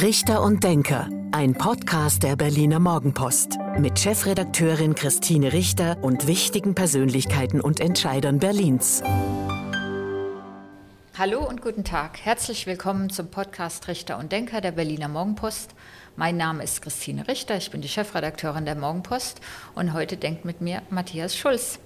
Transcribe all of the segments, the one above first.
Richter und Denker, ein Podcast der Berliner Morgenpost mit Chefredakteurin Christine Richter und wichtigen Persönlichkeiten und Entscheidern Berlins. Hallo und guten Tag. Herzlich willkommen zum Podcast Richter und Denker der Berliner Morgenpost. Mein Name ist Christine Richter, ich bin die Chefredakteurin der Morgenpost und heute denkt mit mir Matthias Schulz.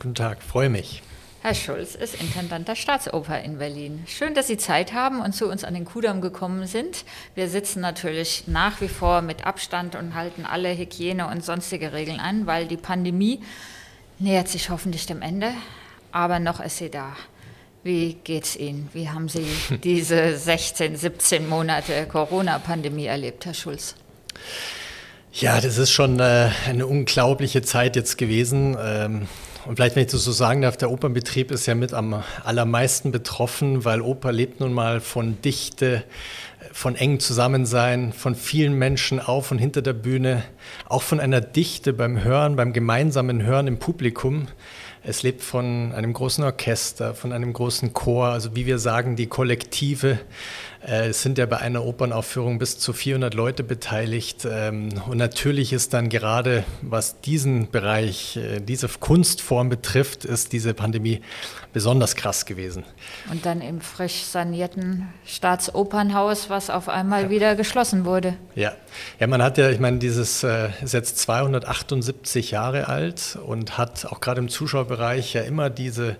Guten Tag, freue mich. Herr Schulz ist Intendant der Staatsoper in Berlin. Schön, dass Sie Zeit haben und zu uns an den Kudamm gekommen sind. Wir sitzen natürlich nach wie vor mit Abstand und halten alle Hygiene und sonstige Regeln an, weil die Pandemie nähert sich hoffentlich dem Ende, aber noch ist sie da. Wie geht's Ihnen? Wie haben Sie diese 16, 17 Monate Corona-Pandemie erlebt, Herr Schulz? Ja, das ist schon äh, eine unglaubliche Zeit jetzt gewesen. Ähm, und vielleicht, wenn ich das so sagen darf, der Opernbetrieb ist ja mit am allermeisten betroffen, weil Oper lebt nun mal von Dichte, von engem Zusammensein, von vielen Menschen auf und hinter der Bühne, auch von einer Dichte beim Hören, beim gemeinsamen Hören im Publikum. Es lebt von einem großen Orchester, von einem großen Chor, also wie wir sagen, die Kollektive. Äh, es sind ja bei einer Opernaufführung bis zu 400 Leute beteiligt. Ähm, und natürlich ist dann gerade, was diesen Bereich, äh, diese Kunstform betrifft, ist diese Pandemie besonders krass gewesen. Und dann im frisch sanierten Staatsopernhaus, was auf einmal ja. wieder geschlossen wurde. Ja. ja, man hat ja, ich meine, dieses äh, ist jetzt 278 Jahre alt und hat auch gerade im Zuschauerbereich ja immer diese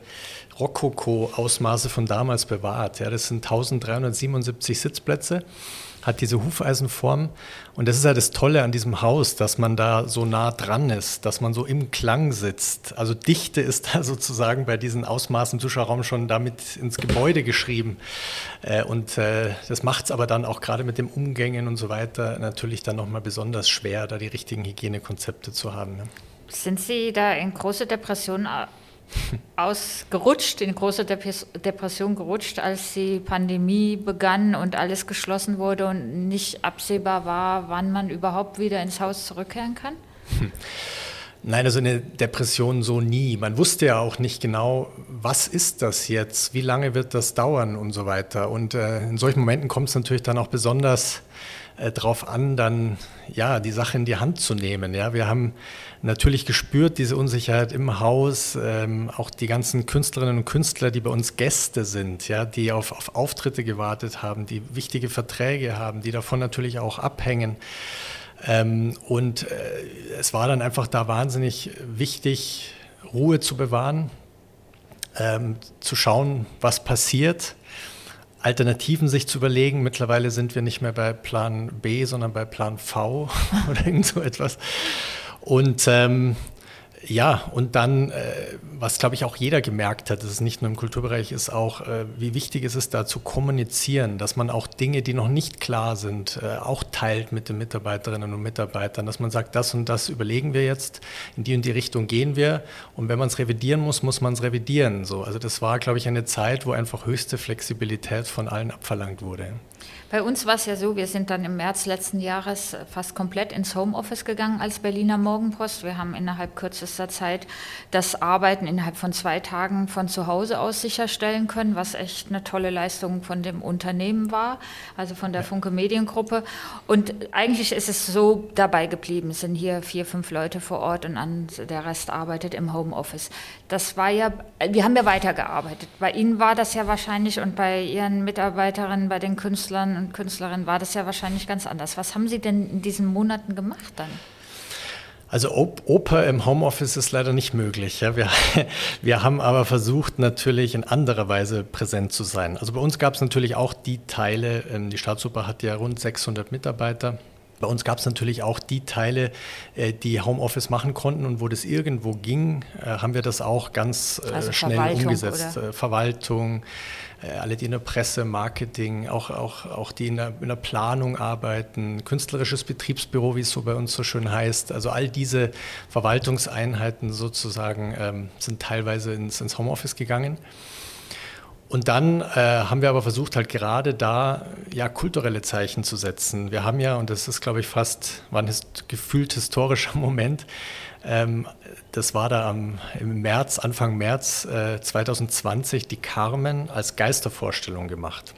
Rokoko-Ausmaße von damals bewahrt. Ja, das sind 1377 Sitzplätze, hat diese Hufeisenform. Und das ist ja das Tolle an diesem Haus, dass man da so nah dran ist, dass man so im Klang sitzt. Also Dichte ist da sozusagen bei diesen Ausmaßen Zuschauerraum schon damit ins Gebäude geschrieben. Äh, und äh, das macht es aber dann auch gerade mit dem Umgängen und so weiter natürlich dann nochmal besonders schwer, da die richtigen Hygienekonzepte zu haben. Sind Sie da in große Depressionen ausgerutscht, in große Depression gerutscht, als die Pandemie begann und alles geschlossen wurde und nicht absehbar war, wann man überhaupt wieder ins Haus zurückkehren kann? Nein, also eine Depression so nie. Man wusste ja auch nicht genau, was ist das jetzt, wie lange wird das dauern und so weiter. Und äh, in solchen Momenten kommt es natürlich dann auch besonders äh, darauf an, dann ja die Sache in die Hand zu nehmen. Ja, wir haben natürlich gespürt diese Unsicherheit im Haus, ähm, auch die ganzen Künstlerinnen und Künstler, die bei uns Gäste sind, ja, die auf, auf Auftritte gewartet haben, die wichtige Verträge haben, die davon natürlich auch abhängen. Ähm, und äh, es war dann einfach da wahnsinnig wichtig, Ruhe zu bewahren, ähm, zu schauen, was passiert Alternativen sich zu überlegen. Mittlerweile sind wir nicht mehr bei Plan B, sondern bei Plan V oder irgend so etwas. Und ähm, ja, und dann, äh, was glaube ich auch jeder gemerkt hat, das ist nicht nur im Kulturbereich, ist auch, äh, wie wichtig es ist, da zu kommunizieren, dass man auch Dinge, die noch nicht klar sind, äh, auch teilt mit den Mitarbeiterinnen und Mitarbeitern, dass man sagt, das und das überlegen wir jetzt, in die und die Richtung gehen wir und wenn man es revidieren muss, muss man es revidieren. So. Also das war, glaube ich, eine Zeit, wo einfach höchste Flexibilität von allen abverlangt wurde. Bei uns war es ja so, wir sind dann im März letzten Jahres fast komplett ins Homeoffice gegangen als Berliner Morgenpost. Wir haben innerhalb kürzester Zeit das Arbeiten innerhalb von zwei Tagen von zu Hause aus sicherstellen können, was echt eine tolle Leistung von dem Unternehmen war, also von der Funke Mediengruppe. Und eigentlich ist es so dabei geblieben. Es sind hier vier, fünf Leute vor Ort und der Rest arbeitet im Homeoffice. Das war ja, wir haben ja weitergearbeitet. Bei Ihnen war das ja wahrscheinlich und bei Ihren Mitarbeiterinnen, bei den Künstlern und Künstlerinnen war das ja wahrscheinlich ganz anders. Was haben Sie denn in diesen Monaten gemacht dann? Also Oper im Homeoffice ist leider nicht möglich. Ja. Wir, wir haben aber versucht, natürlich in anderer Weise präsent zu sein. Also bei uns gab es natürlich auch die Teile, ähm, die Staatsoper hat ja rund 600 Mitarbeiter. Bei uns gab es natürlich auch die Teile, äh, die Homeoffice machen konnten und wo das irgendwo ging, äh, haben wir das auch ganz äh, also schnell umgesetzt. Oder? Verwaltung, alle, die in der Presse, Marketing, auch, auch, auch die in der, in der Planung arbeiten, künstlerisches Betriebsbüro, wie es so bei uns so schön heißt. Also all diese Verwaltungseinheiten sozusagen ähm, sind teilweise ins, ins Homeoffice gegangen. Und dann äh, haben wir aber versucht, halt gerade da ja kulturelle Zeichen zu setzen. Wir haben ja, und das ist, glaube ich, fast, war ein gefühlt historischer Moment, ähm, das war da am, im März, Anfang März äh, 2020, die Carmen als Geistervorstellung gemacht.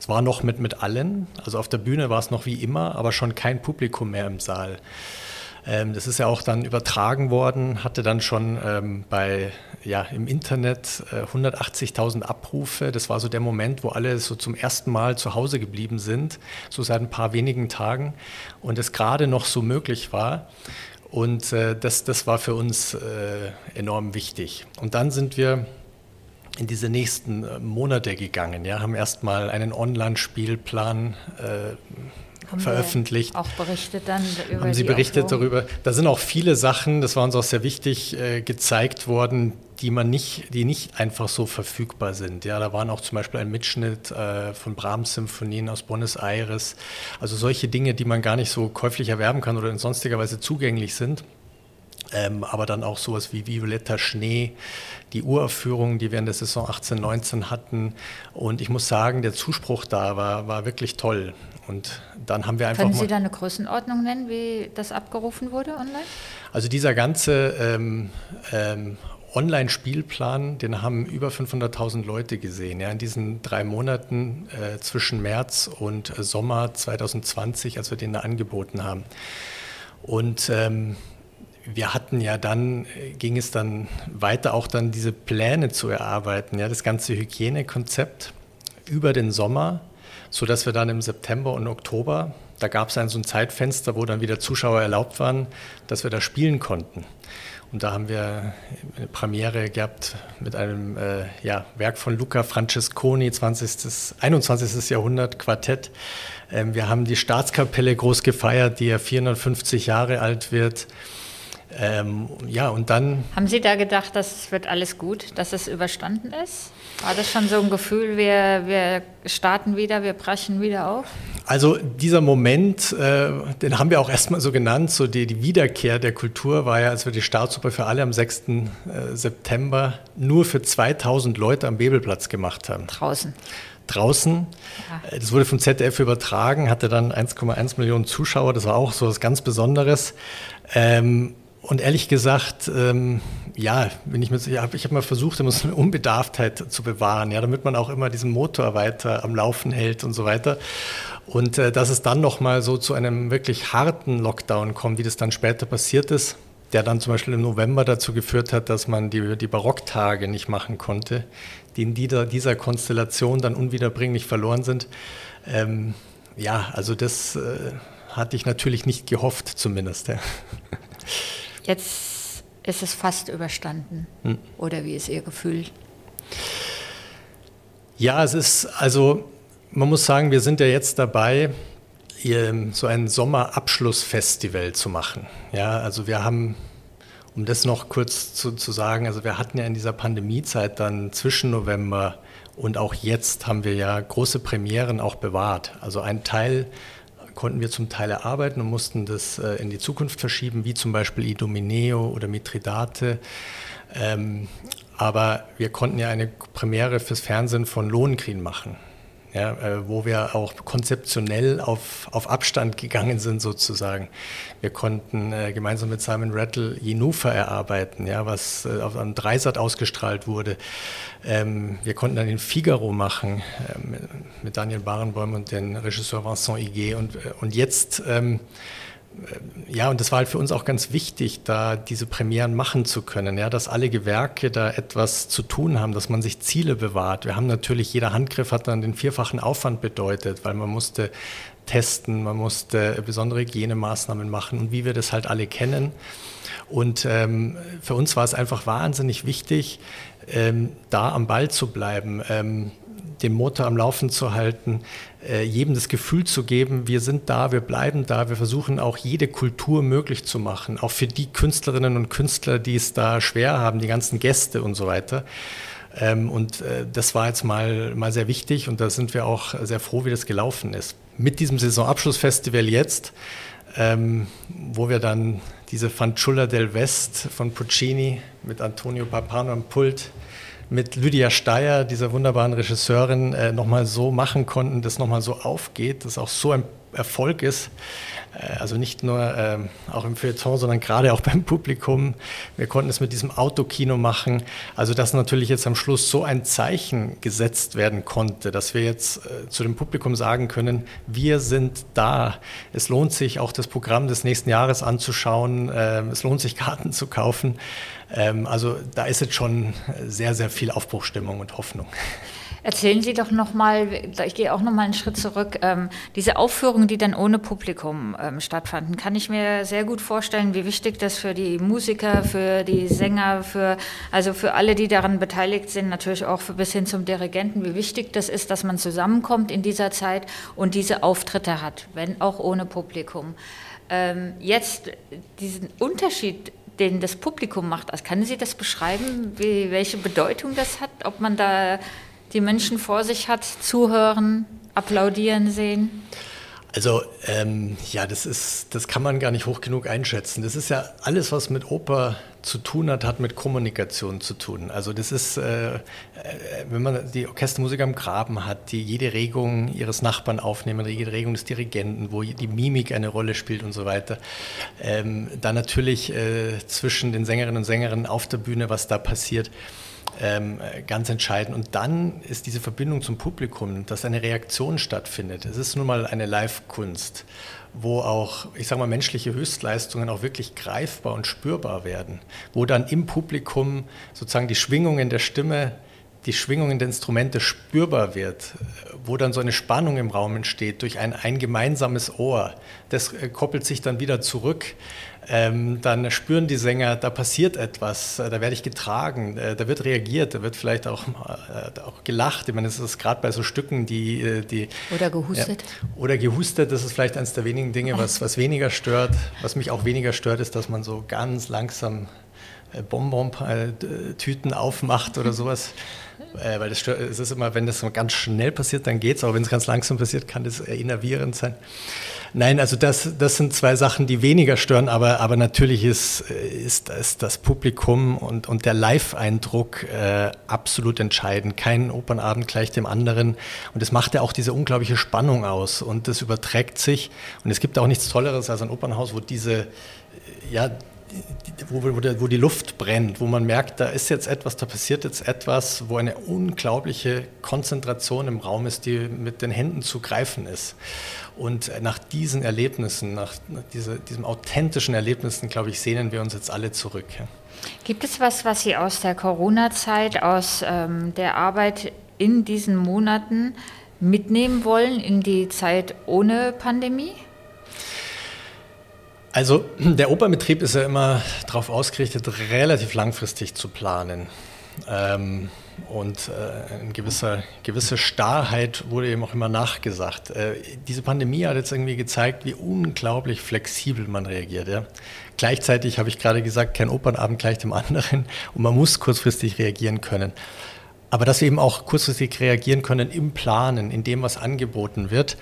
Es war noch mit, mit allen, also auf der Bühne war es noch wie immer, aber schon kein Publikum mehr im Saal. Ähm, das ist ja auch dann übertragen worden, hatte dann schon ähm, bei, ja, im Internet äh, 180.000 Abrufe. Das war so der Moment, wo alle so zum ersten Mal zu Hause geblieben sind, so seit ein paar wenigen Tagen und es gerade noch so möglich war. Und äh, das, das war für uns äh, enorm wichtig. Und dann sind wir in diese nächsten äh, Monate gegangen. Ja, haben erstmal einen Online-Spielplan äh, haben veröffentlicht. auch berichtet dann über Haben Sie berichtet Aufführung? darüber? Da sind auch viele Sachen, das war uns auch sehr wichtig, äh, gezeigt worden, die man nicht, die nicht einfach so verfügbar sind. Ja, da waren auch zum Beispiel ein Mitschnitt äh, von Brahms-Symphonien aus Buenos Aires. Also solche Dinge, die man gar nicht so käuflich erwerben kann oder in sonstiger Weise zugänglich sind. Ähm, aber dann auch sowas wie Violetta Schnee, die Uraufführungen, die wir in der Saison 18, 19 hatten. Und ich muss sagen, der Zuspruch da war, war wirklich toll. Und dann haben wir einfach. Können Sie da eine Größenordnung nennen, wie das abgerufen wurde online? Also dieser ganze ähm, ähm, Online-Spielplan, den haben über 500.000 Leute gesehen. Ja, in diesen drei Monaten äh, zwischen März und äh, Sommer 2020, als wir den da angeboten haben. Und ähm, wir hatten ja dann, äh, ging es dann weiter, auch dann diese Pläne zu erarbeiten, ja, das ganze Hygienekonzept über den Sommer, sodass wir dann im September und Oktober, da gab es ein so ein Zeitfenster, wo dann wieder Zuschauer erlaubt waren, dass wir da spielen konnten. Und da haben wir eine Premiere gehabt mit einem äh, ja, Werk von Luca Francesconi, 20. 21. Jahrhundert Quartett. Ähm, wir haben die Staatskapelle groß gefeiert, die ja 450 Jahre alt wird. Ähm, ja, und dann. Haben Sie da gedacht, dass es wird alles gut, dass es überstanden ist? War das schon so ein Gefühl, wir, wir starten wieder, wir brechen wieder auf? Also dieser Moment, äh, den haben wir auch erstmal so genannt, so die, die, Wiederkehr der Kultur war ja, als wir die Staatsoper für alle am 6. Äh, September nur für 2000 Leute am Bebelplatz gemacht haben. Draußen draußen. Ja. Das wurde vom ZDF übertragen, hatte dann 1,1 Millionen Zuschauer. Das war auch so was ganz Besonderes. Ähm, und ehrlich gesagt, ähm, ja, wenn ich, ich habe mal versucht, immer so eine Unbedarftheit zu bewahren, ja, damit man auch immer diesen Motor weiter am Laufen hält und so weiter. Und äh, dass es dann nochmal so zu einem wirklich harten Lockdown kommt, wie das dann später passiert ist, der dann zum Beispiel im November dazu geführt hat, dass man die, die Barocktage nicht machen konnte, die in dieser, dieser Konstellation dann unwiederbringlich verloren sind. Ähm, ja, also das äh, hatte ich natürlich nicht gehofft, zumindest. Ja. Jetzt ist es fast überstanden. Hm. Oder wie ist Ihr Gefühl? Ja, es ist, also man muss sagen, wir sind ja jetzt dabei, so ein Sommerabschlussfestival zu machen. Ja, also wir haben, um das noch kurz zu, zu sagen, also wir hatten ja in dieser Pandemiezeit dann zwischen November und auch jetzt haben wir ja große Premieren auch bewahrt. Also ein Teil konnten wir zum Teil erarbeiten und mussten das äh, in die Zukunft verschieben, wie zum Beispiel Idomeneo oder Mithridate. Ähm, aber wir konnten ja eine Premiere fürs Fernsehen von Lohengrin machen ja, äh, wo wir auch konzeptionell auf, auf Abstand gegangen sind sozusagen. Wir konnten äh, gemeinsam mit Simon Rattle Jenufa erarbeiten, ja, was äh, auf einem Dreisat ausgestrahlt wurde. Ähm, wir konnten dann den Figaro machen äh, mit, Daniel Barenboim und dem Regisseur Vincent Higuet und, äh, und jetzt ähm, ja, und das war halt für uns auch ganz wichtig, da diese Premieren machen zu können, ja, dass alle Gewerke da etwas zu tun haben, dass man sich Ziele bewahrt. Wir haben natürlich, jeder Handgriff hat dann den vierfachen Aufwand bedeutet, weil man musste testen, man musste besondere Hygienemaßnahmen machen und wie wir das halt alle kennen. Und ähm, für uns war es einfach wahnsinnig wichtig, ähm, da am Ball zu bleiben. Ähm, den Motor am Laufen zu halten, äh, jedem das Gefühl zu geben, wir sind da, wir bleiben da, wir versuchen auch jede Kultur möglich zu machen, auch für die Künstlerinnen und Künstler, die es da schwer haben, die ganzen Gäste und so weiter. Ähm, und äh, das war jetzt mal, mal sehr wichtig und da sind wir auch sehr froh, wie das gelaufen ist. Mit diesem Saisonabschlussfestival jetzt, ähm, wo wir dann diese Fanciulla del West von Puccini mit Antonio Papano am Pult mit Lydia Steyer, dieser wunderbaren Regisseurin, äh, nochmal so machen konnten, dass nochmal so aufgeht, dass auch so ein Erfolg ist. Äh, also nicht nur ähm, auch im Feuilleton, sondern gerade auch beim Publikum. Wir konnten es mit diesem Autokino machen. Also dass natürlich jetzt am Schluss so ein Zeichen gesetzt werden konnte, dass wir jetzt äh, zu dem Publikum sagen können, wir sind da. Es lohnt sich auch das Programm des nächsten Jahres anzuschauen. Äh, es lohnt sich Karten zu kaufen. Ähm, also da ist jetzt schon sehr, sehr viel Aufbruchstimmung und Hoffnung. Erzählen Sie doch noch mal, ich gehe auch noch mal einen Schritt zurück, ähm, diese Aufführungen, die dann ohne Publikum ähm, stattfanden, kann ich mir sehr gut vorstellen, wie wichtig das für die Musiker, für die Sänger, für also für alle, die daran beteiligt sind, natürlich auch für, bis hin zum Dirigenten, wie wichtig das ist, dass man zusammenkommt in dieser Zeit und diese Auftritte hat, wenn auch ohne Publikum. Jetzt diesen Unterschied den das Publikum macht. Also können Sie das beschreiben, wie, welche Bedeutung das hat? Ob man da die Menschen vor sich hat, zuhören, applaudieren sehen? Also ähm, ja, das ist, das kann man gar nicht hoch genug einschätzen. Das ist ja alles, was mit Oper zu tun hat, hat mit Kommunikation zu tun. Also das ist, äh, äh wenn man die Orchestermusik am Graben hat, die jede Regung ihres Nachbarn aufnehmen, jede Regung des Dirigenten, wo die Mimik eine Rolle spielt und so weiter. Ähm, dann natürlich äh, zwischen den Sängerinnen und Sängern auf der Bühne, was da passiert ähm, ganz entscheidend. Und dann ist diese Verbindung zum Publikum, dass eine Reaktion stattfindet. Es ist nun mal eine Live-Kunst, wo auch, ich sage mal, menschliche Höchstleistungen auch wirklich greifbar und spürbar werden, wo dann im Publikum sozusagen die Schwingungen der Stimme die Schwingungen der Instrumente spürbar wird, wo dann so eine Spannung im Raum entsteht durch ein, ein gemeinsames Ohr. Das äh, koppelt sich dann wieder zurück ähm, dann spüren die Sänger, da passiert etwas, äh, da werde ich getragen, äh, da wird reagiert, da wird vielleicht auch, äh, auch gelacht. Ich meine, das ist gerade bei so Stücken, die. Äh, die oder gehustet. Ja, oder gehustet, das ist vielleicht eines der wenigen Dinge, was, was weniger stört. Was mich auch weniger stört, ist, dass man so ganz langsam Bonbon-Tüten aufmacht oder sowas. Äh, weil das es ist immer, wenn das ganz schnell passiert, dann geht es, aber wenn es ganz langsam passiert, kann das innervierend sein. Nein, also das, das sind zwei Sachen, die weniger stören, aber, aber natürlich ist, ist, ist das Publikum und, und der Live-Eindruck äh, absolut entscheidend. Kein Opernabend gleich dem anderen. Und das macht ja auch diese unglaubliche Spannung aus und das überträgt sich. Und es gibt auch nichts Tolleres als ein Opernhaus, wo diese, ja, wo, wo, wo, die Luft brennt, wo man merkt, da ist jetzt etwas, da passiert jetzt etwas, wo eine unglaubliche Konzentration im Raum ist, die mit den Händen zu greifen ist. Und nach diesen Erlebnissen, nach, diese, diesen authentischen Erlebnissen, glaube ich, sehnen wir uns jetzt alle zurück. Gibt es was, was Sie aus der Corona-Zeit, aus ähm, der Arbeit in diesen Monaten mitnehmen wollen in die Zeit ohne Pandemie? Also der Opernbetrieb ist ja immer darauf ausgerichtet, relativ langfristig zu planen. Ähm, und äh, eine gewisse, gewisse Starrheit wurde eben auch immer nachgesagt. Äh, diese Pandemie hat jetzt irgendwie gezeigt, wie unglaublich flexibel man reagiert. Ja? Gleichzeitig habe ich gerade gesagt, kein Opernabend gleich dem anderen und man muss kurzfristig reagieren können. Aber dass wir eben auch kurzfristig reagieren können im Planen, in dem, was angeboten wird,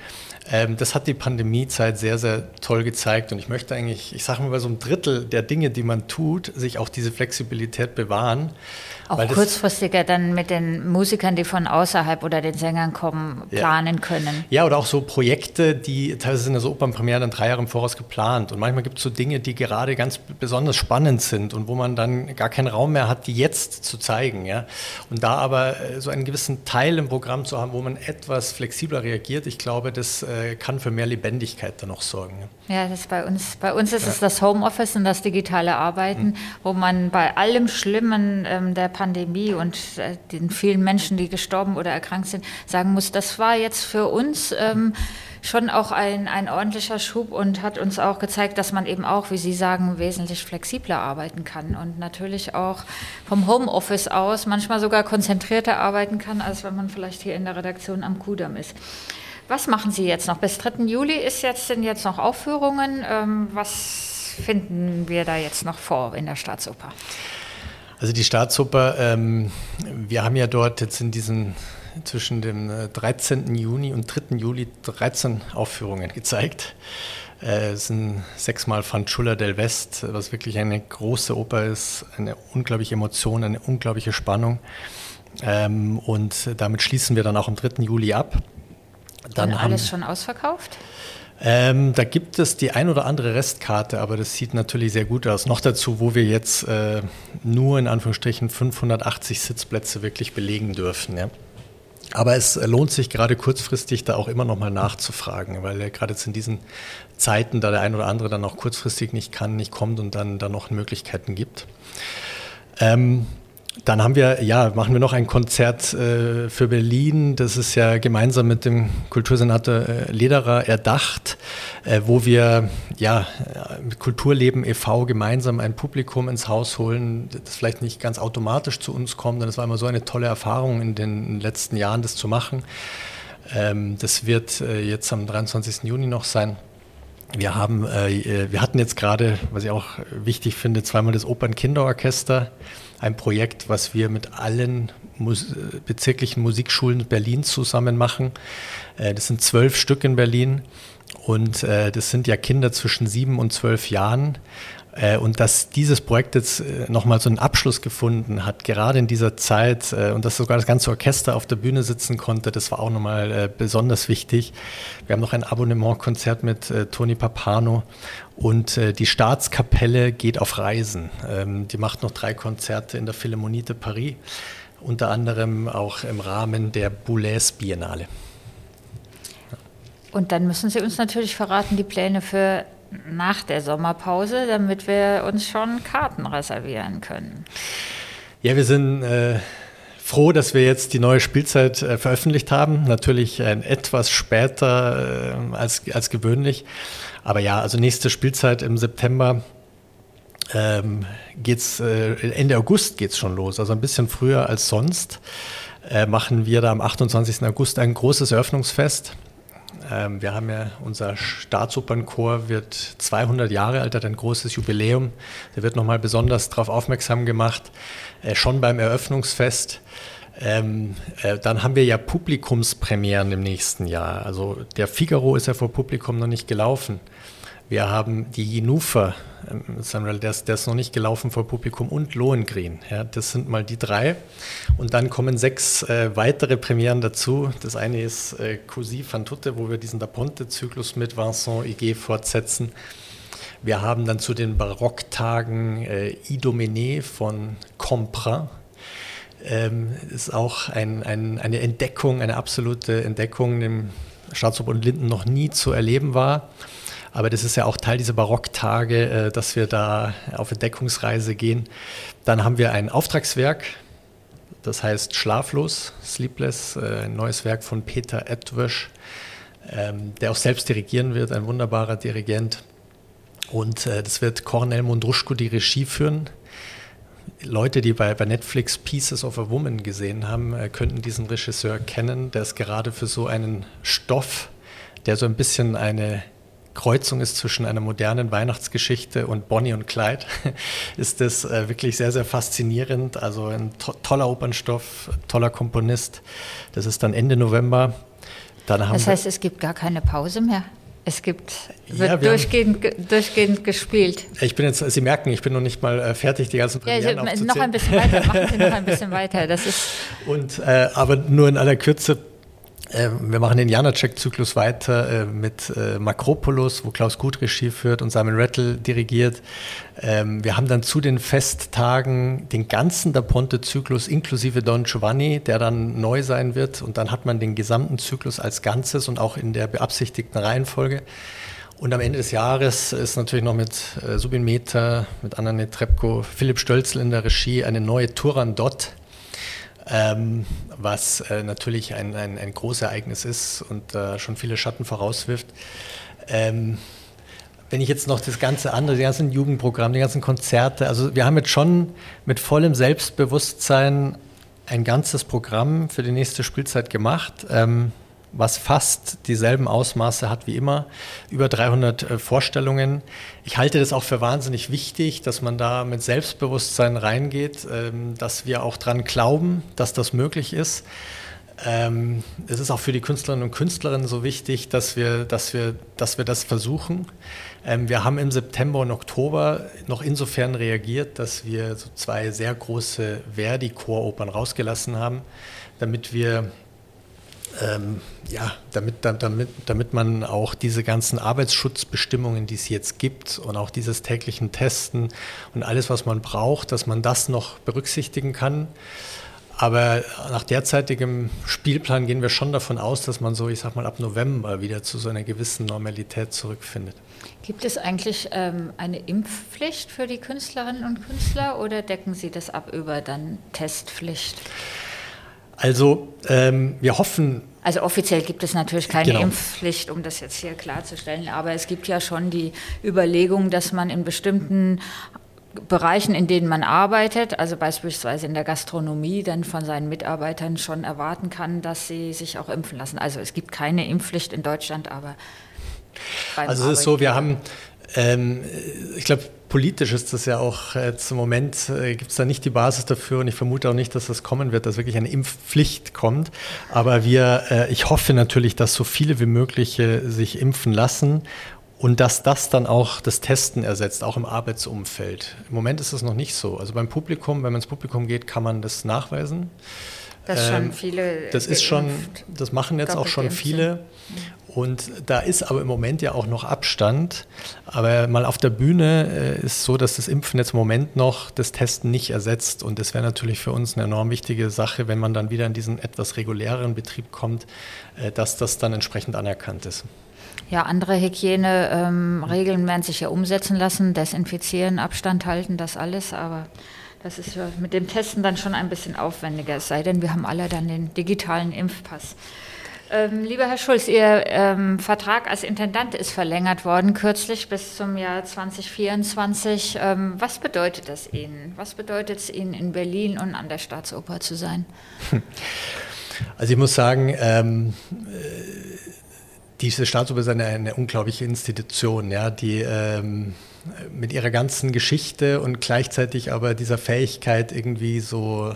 ähm, das hat die Pandemiezeit sehr, sehr toll gezeigt. Und ich möchte eigentlich, ich sage mal, bei so einem Drittel der Dinge, die man tut, sich auch diese Flexibilität bewahren. Auch kurzfristiger dann mit den Musikern, die von außerhalb oder den Sängern kommen, planen ja. können. Ja, oder auch so Projekte, die teilweise sind ja so Opernpremieren dann drei Jahre im Voraus geplant. Und manchmal gibt es so Dinge, die gerade ganz besonders spannend sind und wo man dann gar keinen Raum mehr hat, die jetzt zu zeigen. Ja? Und da aber äh, so einen gewissen Teil im Programm zu haben, wo man etwas flexibler reagiert, ich glaube, das äh, kann für mehr Lebendigkeit dann noch sorgen. Ja, ja das bei uns, bei uns ist ja. es das Homeoffice und das digitale Arbeiten, mhm. wo man bei allem Schlimmen ähm, der Pandemie und äh, den vielen Menschen, die gestorben oder erkrankt sind, sagen muss, das war jetzt für uns ähm, schon auch ein, ein ordentlicher Schub und hat uns auch gezeigt, dass man eben auch, wie Sie sagen, wesentlich flexibler arbeiten kann und natürlich auch vom Homeoffice aus manchmal sogar konzentrierter arbeiten kann, als wenn man vielleicht hier in der Redaktion am Kudamm ist. Was machen Sie jetzt noch? Bis 3. Juli ist jetzt, sind jetzt noch Aufführungen. Ähm, was finden wir da jetzt noch vor in der Staatsoper? Also die Staatsoper, ähm, wir haben ja dort jetzt in diesen zwischen dem 13. Äh, Juni und 3. Juli 13 Aufführungen gezeigt. Äh, es sind sechsmal Fanciulla del West, was wirklich eine große Oper ist, eine unglaubliche Emotion, eine unglaubliche Spannung. Ähm, und damit schließen wir dann auch am 3. Juli ab. Dann und alles haben, schon ausverkauft? Ähm, da gibt es die ein oder andere Restkarte, aber das sieht natürlich sehr gut aus. Noch dazu, wo wir jetzt äh, nur in Anführungsstrichen 580 Sitzplätze wirklich belegen dürfen. Ja. Aber es lohnt sich gerade kurzfristig da auch immer noch mal nachzufragen, weil gerade jetzt in diesen Zeiten, da der ein oder andere dann auch kurzfristig nicht kann, nicht kommt und dann da noch Möglichkeiten gibt. Ähm, dann haben wir, ja, machen wir noch ein Konzert äh, für Berlin. Das ist ja gemeinsam mit dem Kultursenator äh, Lederer erdacht, äh, wo wir ja mit Kulturleben e.V. gemeinsam ein Publikum ins Haus holen, das vielleicht nicht ganz automatisch zu uns kommt. Und es war immer so eine tolle Erfahrung in den letzten Jahren, das zu machen. Ähm, das wird äh, jetzt am 23. Juni noch sein. Wir haben, äh, wir hatten jetzt gerade, was ich auch wichtig finde, zweimal das Opernkinderorchester ein Projekt, was wir mit allen bezirklichen Musikschulen Berlins zusammen machen. Äh, das sind zwölf Stück in Berlin und äh, das sind ja Kinder zwischen sieben und zwölf Jahren. Äh, und dass dieses Projekt jetzt äh, nochmal so einen Abschluss gefunden hat, gerade in dieser Zeit, äh, und dass sogar das ganze Orchester auf der Bühne sitzen konnte, das war auch nochmal besonders wichtig. Wir haben noch ein Abonnementkonzert mit Toni Papano und die Staatskapelle geht auf Reisen. Ähm, die macht noch drei Konzerte in der Philharmonie de Paris, unter anderem auch im Rahmen der Boulez Biennale. Und dann müssen Sie uns natürlich verraten, die Pläne für nach der Sommerpause, damit wir uns schon Karten reservieren können. Ja, wir sind äh, froh, dass wir jetzt die neue Spielzeit äh, veröffentlicht haben. Natürlich äh, etwas später äh, als, als gewöhnlich. Aber ja, also nächste Spielzeit im September ähm, geht's, äh, Ende August geht es schon los, also ein bisschen früher als sonst. Äh, machen wir da am 28. August ein großes Eröffnungsfest ähm, wir haben ja, unser Staatsopernchor wird 200 Jahre alt, hat ein großes Jubiläum. Da wird nochmal besonders darauf aufmerksam gemacht, äh, schon beim Eröffnungsfest. Ähm, äh, dann haben wir ja Publikumspremieren im nächsten Jahr. Also der Figaro ist ja vor Publikum noch nicht gelaufen. Wir haben die Jinufer, ähm, Samuel, der ist, der ist noch nicht gelaufen vor Publikum und Lohengrin. Ja, das sind mal die drei. Und dann kommen sechs äh, weitere Premieren dazu. Das eine ist äh, Cousy van Tutte, wo wir diesen Da Ponte-Zyklus mit Vincent Higuet fortsetzen. Wir haben dann zu den Barocktagen äh, Idomene von Compra. Ähm, ist auch ein, ein, eine Entdeckung, eine absolute Entdeckung, dem Staatsoper und Linden noch nie zu erleben war. Aber das ist ja auch Teil dieser Barocktage, äh, dass wir da auf Entdeckungsreise gehen. Dann haben wir ein Auftragswerk, das heißt Schlaflos, Sleepless, äh, ein neues Werk von Peter Edwisch, ähm, der auch selbst dirigieren wird, ein wunderbarer Dirigent. Und äh, das wird Cornel Mondruschko die Regie führen. Leute, die bei, bei, Netflix Pieces of a Woman gesehen haben, könnten diesen Regisseur kennen. Der ist gerade für so einen Stoff, der so ein bisschen eine Kreuzung ist zwischen einer modernen Weihnachtsgeschichte und Bonnie und Clyde, ist das äh, wirklich sehr, sehr faszinierend. Also ein to toller Opernstoff, toller Komponist. Das ist dann Ende November. Dann das heißt, es gibt gar keine Pause mehr? Es gibt, wird ja, durchgehend, haben, durchgehend gespielt. Ich bin jetzt, Sie merken, ich bin noch nicht mal äh, fertig, die ganzen Premieren ja, Noch ein bisschen weiter, machen Sie noch ein bisschen weiter. Das ist Und, äh, aber nur in aller Kürze, wir machen den Janacek-Zyklus weiter äh, mit äh, Makropolis, wo Klaus Gut Regie führt und Simon Rattle dirigiert. Ähm, wir haben dann zu den Festtagen den ganzen Da Ponte-Zyklus inklusive Don Giovanni, der dann neu sein wird. Und dann hat man den gesamten Zyklus als Ganzes und auch in der beabsichtigten Reihenfolge. Und am Ende des Jahres ist natürlich noch mit Subin Mehta, mit Anna Netrebko, Philipp Stölzel in der Regie eine neue Turandot ähm, was äh, natürlich ein, ein, ein großes Ereignis ist und äh, schon viele Schatten vorauswirft. Ähm, wenn ich jetzt noch das ganze andere, die ganzen Jugendprogramme, die ganzen Konzerte, also wir haben jetzt schon mit vollem Selbstbewusstsein ein ganzes Programm für die nächste Spielzeit gemacht. Ähm, was fast dieselben Ausmaße hat wie immer, über 300 äh, Vorstellungen. Ich halte das auch für wahnsinnig wichtig, dass man da mit Selbstbewusstsein reingeht, ähm, dass wir auch dran glauben, dass das möglich ist. Ähm, es ist auch für die Künstlerinnen und Künstler so wichtig, dass wir, dass wir, dass wir das versuchen. Ähm, wir haben im September und Oktober noch insofern reagiert, dass wir so zwei sehr große Verdi-Choropern rausgelassen haben, damit wir ähm, ja, damit, damit, damit man auch diese ganzen Arbeitsschutzbestimmungen, die es jetzt gibt und auch dieses täglichen Testen und alles, was man braucht, dass man das noch berücksichtigen kann. Aber nach derzeitigem Spielplan gehen wir schon davon aus, dass man so, ich sag mal, ab November wieder zu so einer gewissen Normalität zurückfindet. Gibt es eigentlich ähm, eine Impfpflicht für die Künstlerinnen und Künstler oder decken Sie das ab über dann Testpflicht? Also ähm, wir hoffen. Also offiziell gibt es natürlich keine genau. Impfpflicht, um das jetzt hier klarzustellen, aber es gibt ja schon die Überlegung, dass man in bestimmten Bereichen, in denen man arbeitet, also beispielsweise in der Gastronomie, dann von seinen Mitarbeitern schon erwarten kann, dass sie sich auch impfen lassen. Also es gibt keine Impfpflicht in Deutschland, aber. Also es ist so, wir haben, ähm, ich glaube, politisch ist das ja auch jetzt im Moment, äh, gibt es da nicht die Basis dafür und ich vermute auch nicht, dass das kommen wird, dass wirklich eine Impfpflicht kommt. Aber wir, äh, ich hoffe natürlich, dass so viele wie möglich äh, sich impfen lassen und dass das dann auch das Testen ersetzt, auch im Arbeitsumfeld. Im Moment ist es noch nicht so. Also beim Publikum, wenn man ins Publikum geht, kann man das nachweisen. Das schon ähm, viele. Das ist schon, das machen jetzt auch schon viele. Und da ist aber im Moment ja auch noch Abstand. Aber mal auf der Bühne äh, ist so, dass das Impfen jetzt im Moment noch das Testen nicht ersetzt. Und das wäre natürlich für uns eine enorm wichtige Sache, wenn man dann wieder in diesen etwas reguläreren Betrieb kommt, äh, dass das dann entsprechend anerkannt ist. Ja, andere Hygieneregeln ähm, werden sich ja umsetzen lassen, desinfizieren, Abstand halten, das alles. Aber das ist ja mit dem Testen dann schon ein bisschen aufwendiger, es sei denn, wir haben alle dann den digitalen Impfpass. Ähm, lieber Herr Schulz, Ihr ähm, Vertrag als Intendant ist verlängert worden kürzlich bis zum Jahr 2024. Ähm, was bedeutet das Ihnen? Was bedeutet es Ihnen, in Berlin und an der Staatsoper zu sein? Also ich muss sagen, ähm, äh, diese Staatsoper ist eine, eine, unglaubliche Institution, ja, die ähm, mit ihrer ganzen Geschichte und gleichzeitig aber dieser Fähigkeit irgendwie so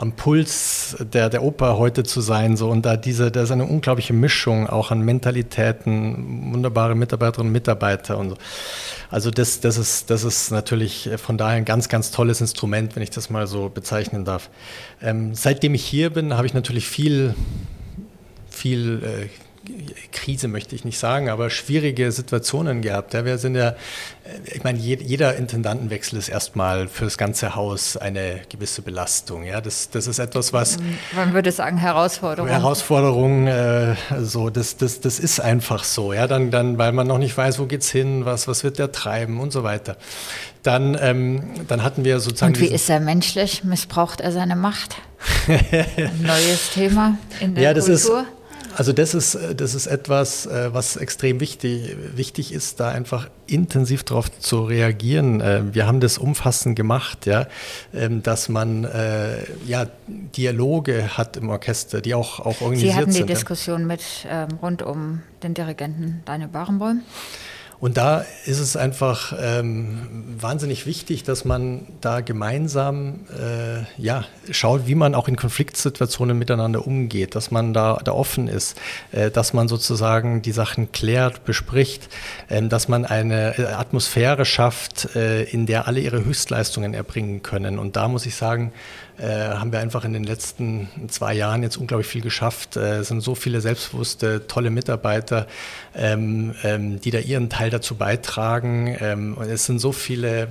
am Puls der, der Oper heute zu sein. So. Und da diese, da ist eine unglaubliche Mischung auch an Mentalitäten, wunderbare Mitarbeiterinnen und Mitarbeiter und so. Also das, das, ist, das ist natürlich von daher ein ganz, ganz tolles Instrument, wenn ich das mal so bezeichnen darf. Ähm, seitdem ich hier bin, habe ich natürlich viel, viel äh, Krise möchte ich nicht sagen, aber schwierige Situationen gehabt. Ja, wir sind ja, äh, ich meine, jeder Intendantenwechsel ist erstmal für das ganze Haus eine gewisse Belastung. Ja, das, das ist etwas, was. Man würde sagen Herausforderung. Herausforderung, äh, so, das, das, das ist einfach so. Ja, dann, dann, weil man noch nicht weiß, wo geht's hin, was, was wird der treiben und so weiter. Dann, ähm, dann hatten wir sozusagen. Und wie ist er menschlich? Missbraucht er seine Macht? Neues Thema in der ja, das Kultur. Ist, also das ist, das ist etwas, äh, was extrem wichtig, wichtig ist, da einfach intensiv darauf zu reagieren. Äh, wir haben das umfassend gemacht, ja, ähm, dass man äh, ja, Dialoge hat im Orchester, die auch, auch organisiert sind. Sie hatten die sind, Diskussion mit ähm, rund um den Dirigenten Daniel Barenboim? Und da ist es einfach ähm, wahnsinnig wichtig, dass man da gemeinsam äh, ja, schaut, wie man auch in Konfliktsituationen miteinander umgeht, dass man da, da offen ist, äh, dass man sozusagen die Sachen klärt, bespricht, äh, dass man eine äh, Atmosphäre schafft, äh, in der alle ihre Höchstleistungen erbringen können. Und da muss ich sagen, haben wir einfach in den letzten zwei Jahren jetzt unglaublich viel geschafft. Äh, es sind so viele selbstbewusste, tolle Mitarbeiter, ähm, ähm, die da ihren Teil dazu beitragen. Ähm, und es sind so viele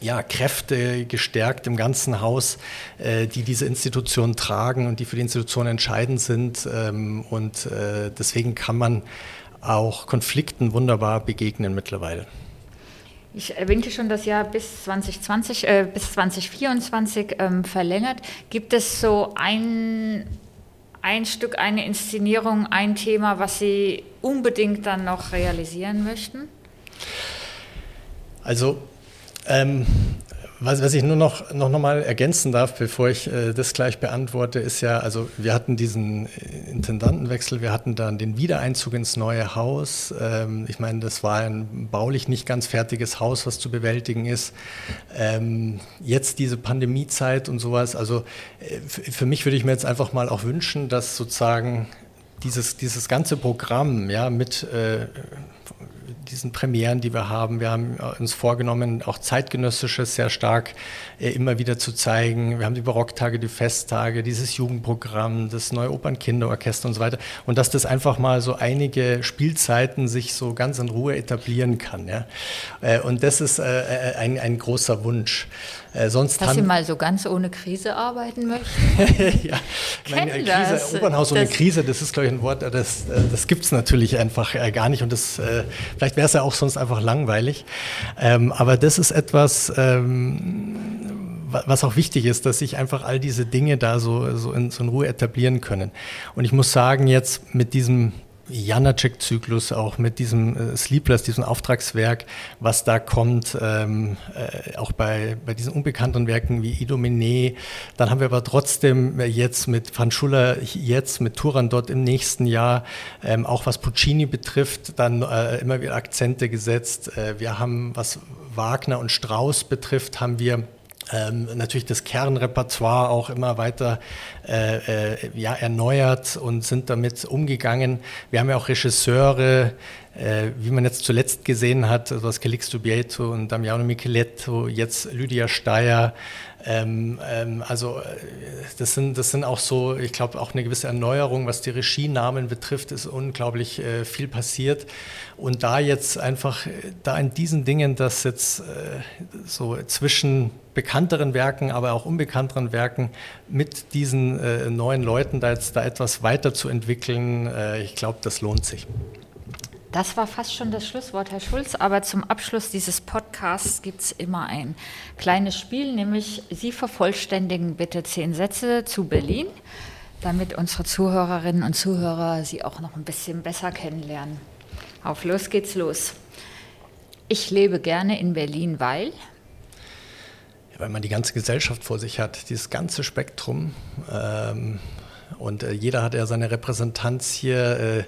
ja, Kräfte gestärkt im ganzen Haus, äh, die diese Institution tragen und die für die Institution entscheidend sind. Ähm, und äh, deswegen kann man auch Konflikten wunderbar begegnen mittlerweile. Ich erwähnte schon das Jahr bis 2020, äh, bis 2024 ähm, verlängert. Gibt es so ein, ein Stück, eine Inszenierung, ein Thema, was Sie unbedingt dann noch realisieren möchten? Also ähm, was, was ich nur noch, noch, noch mal ergänzen darf, bevor ich äh, das gleich beantworte, ist ja, also wir hatten diesen äh, Intendantenwechsel, wir hatten dann den Wiedereinzug ins neue Haus. Ähm, ich meine, das war ein baulich nicht ganz fertiges Haus, was zu bewältigen ist. Ähm, jetzt diese Pandemiezeit und sowas. Also äh, für mich würde ich mir jetzt einfach mal auch wünschen, dass sozusagen dieses, dieses ganze Programm ja, mit äh, diesen Premieren, die wir haben. Wir haben uns vorgenommen, auch zeitgenössisches sehr stark äh, immer wieder zu zeigen. Wir haben die Barocktage, die Festtage, dieses Jugendprogramm, das neue Opernkinderorchester und so weiter. Und dass das einfach mal so einige Spielzeiten sich so ganz in Ruhe etablieren kann. Ja? Äh, und das ist äh, ein, ein großer Wunsch. Äh, sonst Dass Sie mal so ganz ohne Krise arbeiten möchten? ja, meine, Krise, das. Opernhaus ohne Krise, das ist, glaube ich, ein Wort, das, das gibt es natürlich einfach gar nicht und das, vielleicht wäre es ja auch sonst einfach langweilig. Ähm, aber das ist etwas, ähm, was auch wichtig ist, dass sich einfach all diese Dinge da so, so, in, so in Ruhe etablieren können. Und ich muss sagen, jetzt mit diesem Janacek-Zyklus, auch mit diesem äh, Sleepless, diesem Auftragswerk, was da kommt, ähm, äh, auch bei, bei diesen unbekannten Werken wie Idomene. Dann haben wir aber trotzdem jetzt mit Franz Schuller, jetzt mit Turandot im nächsten Jahr, ähm, auch was Puccini betrifft, dann äh, immer wieder Akzente gesetzt. Äh, wir haben, was Wagner und Strauss betrifft, haben wir ähm, natürlich das Kernrepertoire auch immer weiter äh, äh, ja, erneuert und sind damit umgegangen. Wir haben ja auch Regisseure, äh, wie man jetzt zuletzt gesehen hat, also was Calixto Bieto und Damiano Micheletto, jetzt Lydia Steyer, ähm, ähm, also äh, das sind, das sind auch so, ich glaube, auch eine gewisse Erneuerung, was die Regienamen betrifft, ist unglaublich äh, viel passiert. Und da jetzt einfach, da in diesen Dingen, dass jetzt äh, so zwischen bekannteren Werken, aber auch unbekannteren Werken mit diesen äh, neuen Leuten da jetzt da etwas weiterzuentwickeln, äh, ich glaube, das lohnt sich. Das war fast schon das Schlusswort, Herr Schulz. Aber zum Abschluss dieses Podcasts gibt es immer ein kleines Spiel, nämlich Sie vervollständigen bitte zehn Sätze zu Berlin, damit unsere Zuhörerinnen und Zuhörer Sie auch noch ein bisschen besser kennenlernen. Auf los geht's los. Ich lebe gerne in Berlin, weil. Weil man die ganze Gesellschaft vor sich hat, dieses ganze Spektrum. Ähm, und äh, jeder hat ja seine Repräsentanz hier. Äh,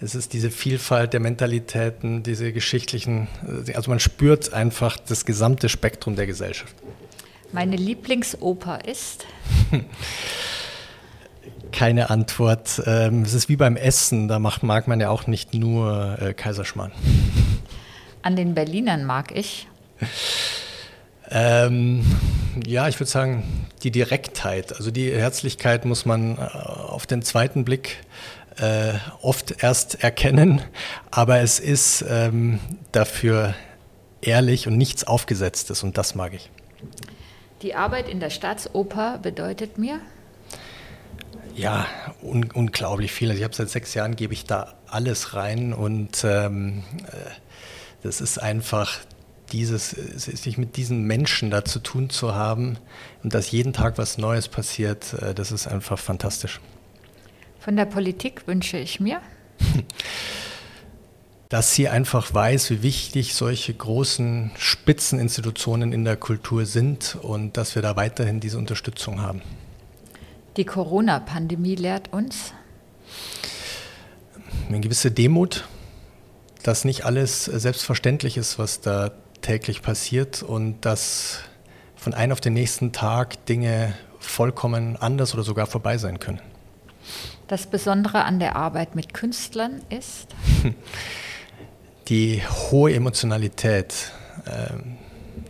es ist diese Vielfalt der Mentalitäten, diese geschichtlichen, äh, also man spürt einfach das gesamte Spektrum der Gesellschaft. Meine Lieblingsoper ist? Keine Antwort. Ähm, es ist wie beim Essen, da macht, mag man ja auch nicht nur äh, Kaiserschmarrn. An den Berlinern mag ich? Ähm, ja, ich würde sagen, die Direktheit, also die Herzlichkeit muss man äh, auf den zweiten Blick äh, oft erst erkennen, aber es ist ähm, dafür ehrlich und nichts Aufgesetztes und das mag ich. Die Arbeit in der Staatsoper bedeutet mir? Ja, un unglaublich viel. Also ich habe seit sechs Jahren gebe ich da alles rein und ähm, äh, das ist einfach dieses, sich mit diesen Menschen da zu tun zu haben und dass jeden Tag was Neues passiert, äh, das ist einfach fantastisch. Von der Politik wünsche ich mir, dass sie einfach weiß, wie wichtig solche großen Spitzeninstitutionen in der Kultur sind und dass wir da weiterhin diese Unterstützung haben. Die Corona-Pandemie lehrt uns eine gewisse Demut, dass nicht alles selbstverständlich ist, was da täglich passiert und dass von einem auf den nächsten Tag Dinge vollkommen anders oder sogar vorbei sein können. Das Besondere an der Arbeit mit Künstlern ist? Die hohe Emotionalität. Ähm,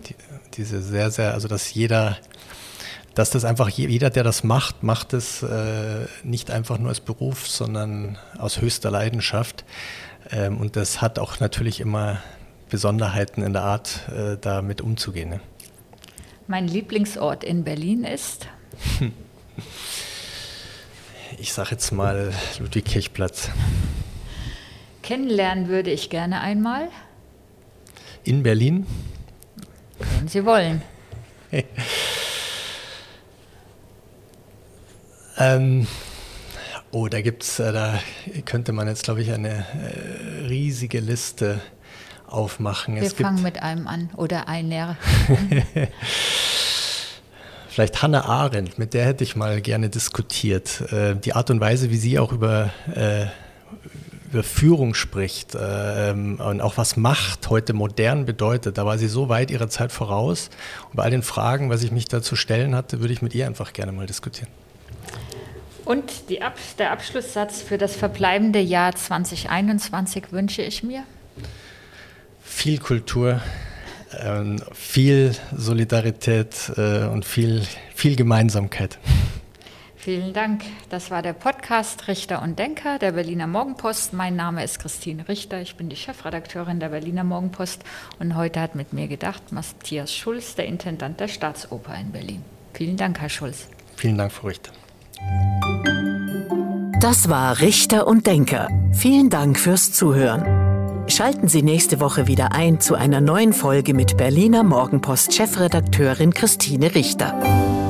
die, diese sehr, sehr, also dass jeder, dass das einfach jeder, der das macht, macht es äh, nicht einfach nur als Beruf, sondern aus höchster Leidenschaft. Ähm, und das hat auch natürlich immer Besonderheiten in der Art, äh, damit umzugehen. Ne? Mein Lieblingsort in Berlin ist? ich sage jetzt mal Ludwig-Kirchplatz. Kennenlernen würde ich gerne einmal. In Berlin? Wenn Sie wollen. ähm, oh, da gibt's, äh, da könnte man jetzt, glaube ich, eine äh, riesige Liste aufmachen. Wir es fangen mit einem an oder einer. Vielleicht Hannah Arendt, mit der hätte ich mal gerne diskutiert. Äh, die Art und Weise, wie sie auch über, äh, über Führung spricht ähm, und auch was Macht heute modern bedeutet, da war sie so weit ihrer Zeit voraus. Und bei all den Fragen, was ich mich dazu stellen hatte, würde ich mit ihr einfach gerne mal diskutieren. Und Ab der Abschlusssatz für das verbleibende Jahr 2021 wünsche ich mir? Viel Kultur, ähm, viel Solidarität äh, und viel, viel Gemeinsamkeit. Vielen Dank. Das war der Podcast Richter und Denker der Berliner Morgenpost. Mein Name ist Christine Richter. Ich bin die Chefredakteurin der Berliner Morgenpost. Und heute hat mit mir gedacht Matthias Schulz, der Intendant der Staatsoper in Berlin. Vielen Dank, Herr Schulz. Vielen Dank, Frau Richter. Das war Richter und Denker. Vielen Dank fürs Zuhören. Schalten Sie nächste Woche wieder ein zu einer neuen Folge mit Berliner Morgenpost-Chefredakteurin Christine Richter.